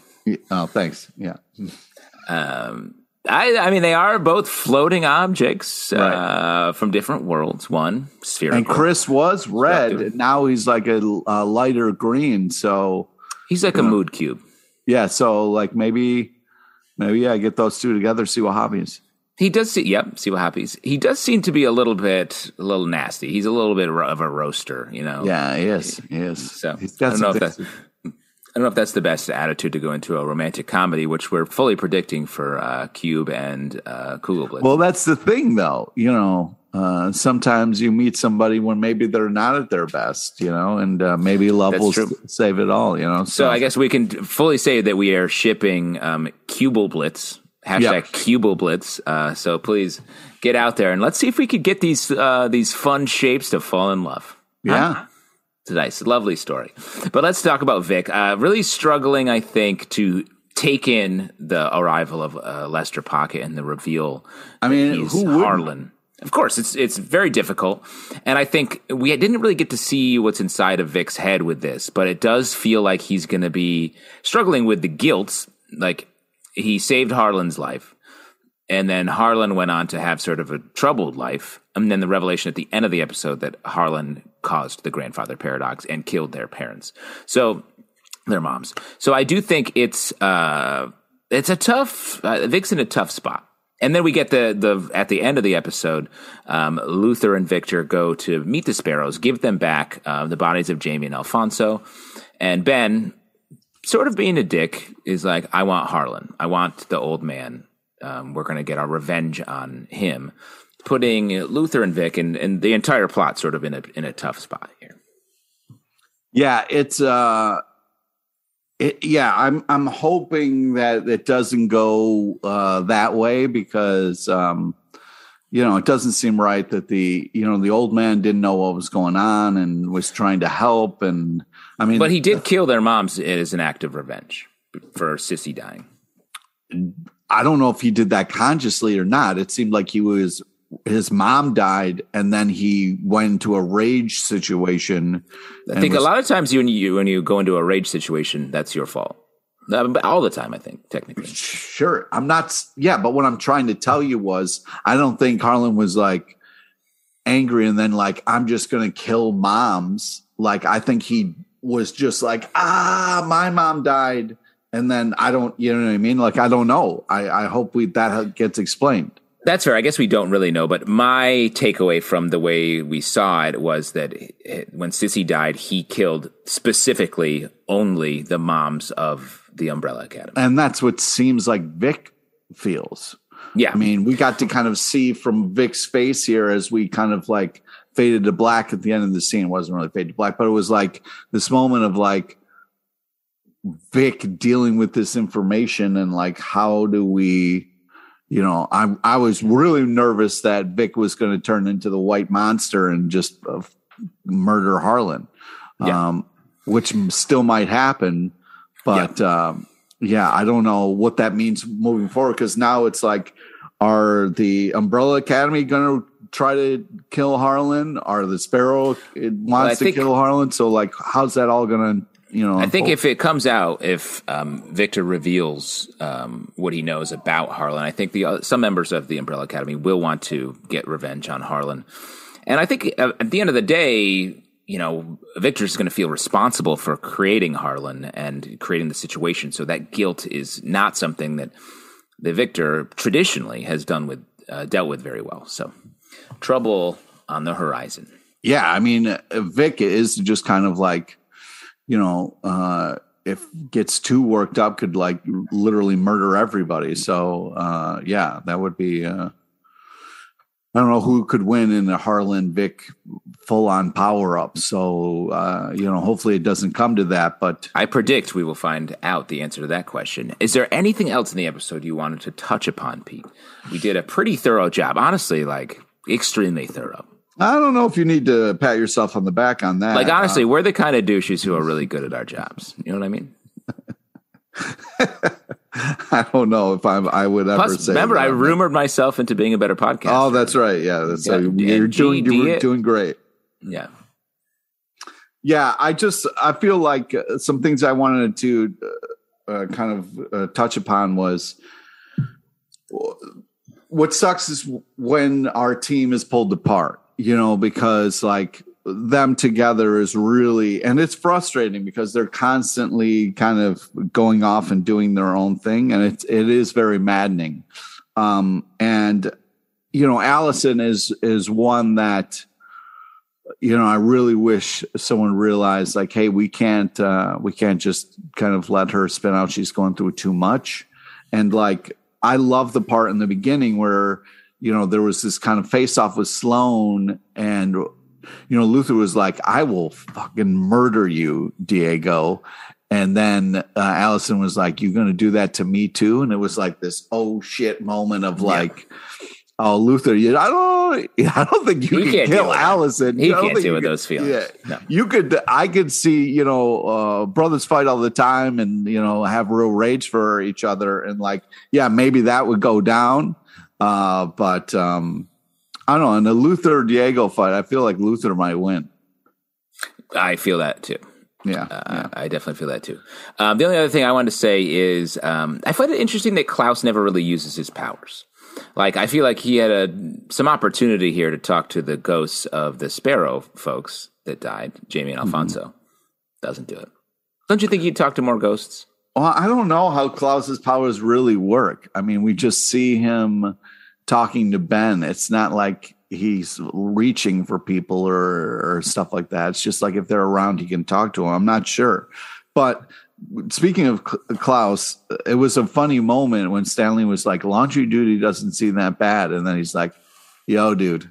Oh, thanks. Yeah, Um, I, I mean, they are both floating objects uh, from different worlds. One spherical. and Chris was red, and now he's like a, a lighter green. So He's like a mood cube. yeah, so like maybe, maybe yeah, get those two together, see what happens. He does see, yep, see what happens. He does seem to be a little bit, a little nasty. He's a little bit of a roaster, you know. Yeah, he is. He is. So He's I got don't know if things- that, I don't know if that's the best attitude to go into a romantic comedy, which we're fully predicting for uh, Cube and uh, Kugelblitz. Well, that's the thing, though. You know, uh, sometimes you meet somebody when maybe they're not at their best. You know, and uh, maybe love That's will true. save it all. You know, so I guess we can fully say that we are shipping um, Kugelblitz. Hashtag Kugelblitz. Uh, so please get out there and let's see if we could get these uh, these fun shapes to fall in love. yeah, It's a nice, lovely story. But let's talk about Vic. Uh, really struggling, I think, to take in the arrival of uh, Lester Pocket and the reveal. I mean, he's who? Harlan. Of course, it's it's very difficult, and I think we didn't really get to see what's inside of Vic's head with this, but it does feel like he's going to be struggling with the guilt. Like he saved Harlan's life, and then Harlan went on to have sort of a troubled life, and then the revelation at the end of the episode that Harlan caused the grandfather paradox and killed their parents. So their moms. So I do think it's uh it's a tough uh, Vic's in a tough spot. And then we get the the at the end of the episode, um, Luther and Victor go to meet the Sparrows, give them back uh, the bodies of Jamie and Alfonso, and Ben, sort of being a dick, is like, "I want Harlan. I want the old man. Um, we're going to get our revenge on him." Putting Luther and Vic and, and the entire plot sort of in a in a tough spot here. yeah. It's uh, It, yeah, I'm I'm hoping that it doesn't go uh, that way because um, you know it doesn't seem right that the you know the old man didn't know what was going on and was trying to help and I mean, but he did kill their moms as an act of revenge for Sissy dying. I don't know if he did that consciously or not. It seemed like he was his mom died and then he went into a rage situation. I think was, a lot of times when you when you go into a rage situation, that's your fault. All the time, I think, technically. Sure. I'm not, yeah, but what I'm trying to tell you was I don't think Harlan was like angry and then like, I'm just going to kill moms. Like, I think he was just like, ah, my mom died. And then I don't, you know what I mean? Like, I don't know. I, I hope we, that gets explained. That's fair. I guess we don't really know, but my takeaway from the way we saw it was that when Sissy died, he killed specifically only the moms of the Umbrella Academy. And that's what seems like Vic feels. Yeah. I mean, we got to kind of see from Vic's face here as we kind of like faded to black at the end of the scene. It wasn't really faded to black, but it was like this moment of like Vic dealing with this information and like, how do we you know, I I was really nervous that Vic was going to turn into the white monster and just uh, murder Harlan, yeah. um, which still might happen. But yeah. Um, yeah, I don't know what that means moving forward because now it's like, are the Umbrella Academy going to try to kill Harlan? Are the Sparrow wants well, to kill Harlan? So like, how's that all going to you know, I think if it comes out, if um, Victor reveals um, what he knows about Harlan, I think the uh, some members of the Umbrella Academy will want to get revenge on Harlan. And I think uh, at the end of the day, you know, Victor is going to feel responsible for creating Harlan and creating the situation. So that guilt is not something that the Victor traditionally has done with uh, dealt with very well. So trouble on the horizon. Yeah, I mean, Vic is just kind of like you know, uh, if gets too worked up, could like literally murder everybody. So uh, yeah, that would be. Uh, I don't know who could win in a Harlan Vic full on power up. So uh, you know, hopefully it doesn't come to that. But I predict we will find out the answer to that question. Is there anything else in the episode you wanted to touch upon, Pete? We did a pretty thorough job, honestly, like extremely thorough. I don't know if you need to pat yourself on the back on that. Like honestly, uh, we're the kind of douches who are really good at our jobs. You know what I mean? [laughs] I don't know if I'm. I would ever Plus, say. Remember, that. I rumored myself into being a better podcast. Oh, that's right. Yeah, that's right. You're doing. You're doing great. Yeah. Yeah, I just I feel like uh, some things I wanted to uh, uh, kind of uh, touch upon was what sucks is when our team is pulled apart you know, because like them together is really, and it's frustrating because they're constantly kind of going off and doing their own thing. And it's, it is very maddening. Um, and, you know, Allison is, is one that, you know, I really wish someone realized like, Hey, we can't, uh, we can't just kind of let her spin out. She's going through too much. And like, I love the part in the beginning where, you know, there was this kind of face off with Sloane and you know, Luther was like, I will fucking murder you, Diego. And then uh, Allison was like, You're going to do that to me too? And it was like this oh shit moment of like, yeah. Oh, Luther, you, I don't, I don't think you he can kill Allison. He can't deal with those feelings. Yeah, no. you could. I could see, you know, uh, brothers fight all the time, and you know, have real rage for each other, and like, yeah, maybe that would go down. Uh, but um, I don't know. In the Luther Diego fight, I feel like Luther might win. I feel that too. Yeah, uh, yeah. I definitely feel that too. Um, the only other thing I wanted to say is um, I find it interesting that Klaus never really uses his powers. Like I feel like he had a some opportunity here to talk to the ghosts of the Sparrow folks that died, Jamie and mm-hmm. Alfonso. Mm-hmm. Doesn't do it. Don't you think he'd talk to more ghosts? Well, I don't know how Klaus's powers really work. I mean, we just see him talking to Ben. It's not like he's reaching for people or, or stuff like that. It's just like if they're around, he can talk to them. I'm not sure. But speaking of Klaus, it was a funny moment when Stanley was like, laundry duty doesn't seem that bad. And then he's like, yo, dude.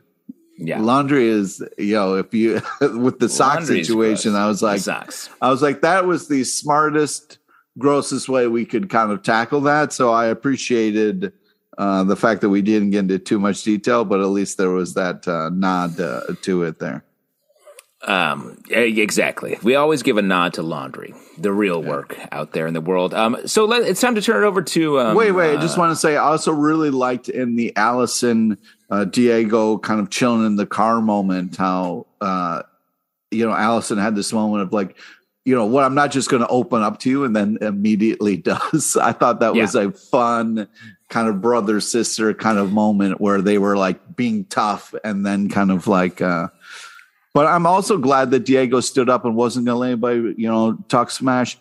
Yeah. Laundry is, yo, if you, [laughs] with the sock situation, I was like, socks. I was like, that was the smartest grossest way we could kind of tackle that. So I appreciated uh, the fact that we didn't get into too much detail, but at least there was that uh, nod uh, to it there. Um, exactly. We always give a nod to laundry, the real yeah. work out there in the world. Um, so let, it's time to turn it over to. Um, wait, wait. I just uh, want to say, I also really liked in the Allison uh, Diego kind of chilling in the car moment how uh, you know Allison had this moment of like, you know what i'm not just going to open up to you and then immediately [laughs] does i thought that yeah. was a fun kind of brother sister kind of moment where they were like being tough and then kind of like uh but i'm also glad that diego stood up and wasn't going to let anybody you know talk smash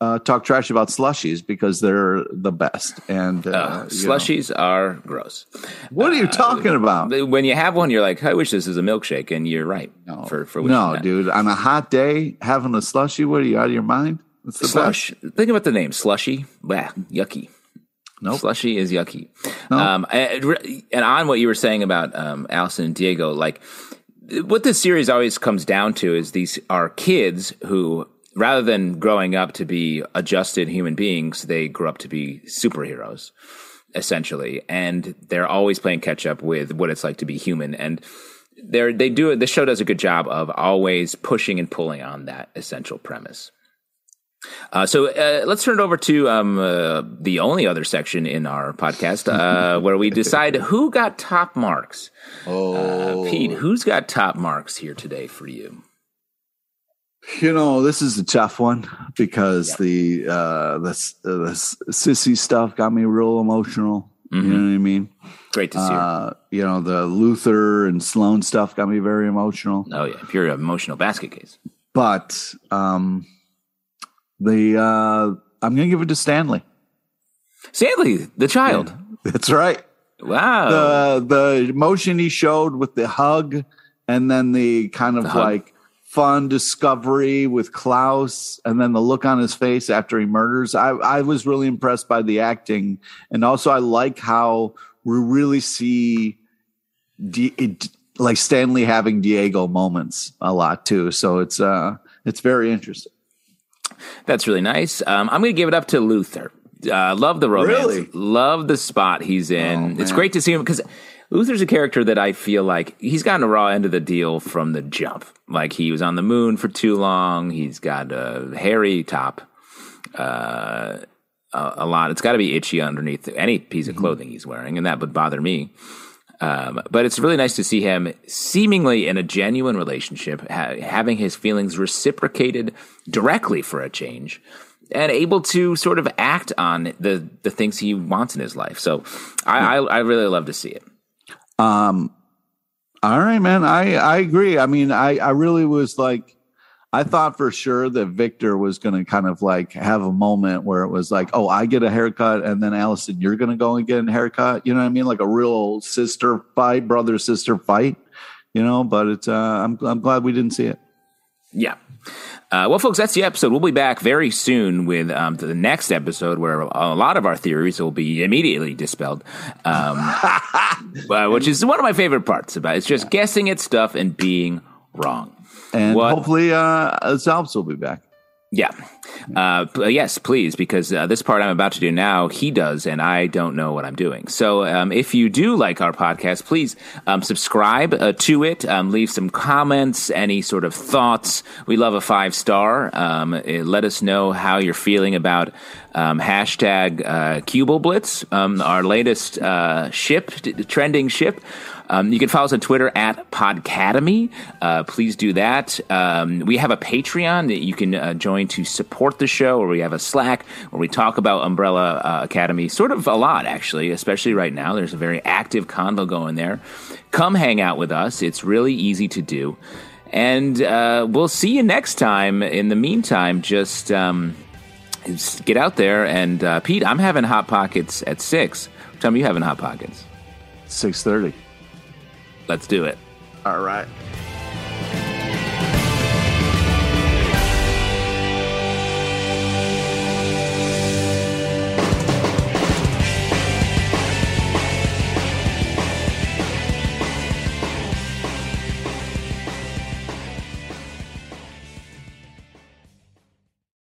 uh, talk trash about slushies because they're the best. And uh, uh, slushies know. are gross. What are you uh, talking about? When you have one, you're like, I wish this is a milkshake, and you're right. No, for, for no, dude. On a hot day, having a slushie, what are you out of your mind? Slush. Best. Think about the name slushy. Bah, yucky. No, nope. slushy is yucky. Nope. Um, and, and, on what you were saying about um, Allison and Diego, like what this series always comes down to is these are kids who rather than growing up to be adjusted human beings, they grew up to be superheroes, essentially. And they're always playing catch up with what it's like to be human. And they they do the show does a good job of always pushing and pulling on that essential premise. Uh, so uh, let's turn it over to um, uh, the only other section in our podcast uh, [laughs] where we decide who got top marks. Uh, oh, Pete, who's got top marks here today for you? You know, this is a tough one because the uh the the sissy stuff got me real emotional. Mm-hmm. You know what I mean? Great to see. Uh, you know, the Luther and Sloane stuff got me very emotional. Oh yeah, pure emotional basket case. But um the uh I'm gonna give it to Stanley. Stanley, the child. Yeah, that's right. Wow. The the emotion he showed with the hug and then the kind of the like fun discovery with Klaus and then the look on his face after he murders. I, I was really impressed by the acting. And also, I like how we really see D, it, like Stanley having Diego moments a lot too. So it's, uh, it's very interesting. That's really nice. Um, I'm going to give it up to Luther. Uh, love the romance. Really? Love the spot he's in. Oh, it's great to see him because Luther's a character that I feel like he's gotten a raw end of the deal from the jump. Like he was on the moon for too long. He's got a hairy top, uh, a, a, lot. It's got to be itchy underneath any piece of mm-hmm. clothing he's wearing, and that would bother me. Um, but it's really nice to see him seemingly in a genuine relationship, ha- having his feelings reciprocated directly for a change and able to sort of act on the the things he wants in his life. So I, I, I really love to see it. Um, all right, man. I I agree. I mean, I I really was like, I thought for sure that Victor was going to kind of like have a moment where it was like, oh, I get a haircut, and then Allison, you're going to go and get a haircut. You know what I mean? Like a real sister fight, brother sister fight. You know, but it's. Uh, I'm I'm glad we didn't see it. Yeah. Uh, well, folks, that's the episode. We'll be back very soon with um, the next episode where a lot of our theories will be immediately dispelled, um, [laughs] uh, which is one of my favorite parts about it. It's just guessing at stuff and being wrong. And what, hopefully, uh, Zalps will be back. Yeah. Uh, yes, please, because uh, this part I'm about to do now, he does, and I don't know what I'm doing. So um, if you do like our podcast, please um, subscribe uh, to it, um, leave some comments, any sort of thoughts. We love a five star. Um, let us know how you're feeling about um, hashtag uh, Blitz, um, our latest uh, ship, trending ship. Um, you can follow us on Twitter at Podcademy. Uh, please do that. Um, we have a Patreon that you can uh, join to support the show, or we have a Slack where we talk about Umbrella uh, Academy sort of a lot, actually, especially right now. There's a very active convo going there. Come hang out with us. It's really easy to do. And uh, we'll see you next time. In the meantime, just. Um, get out there and uh, Pete, I'm having hot pockets at six. What time are you having hot pockets? Six thirty. Let's do it. All right.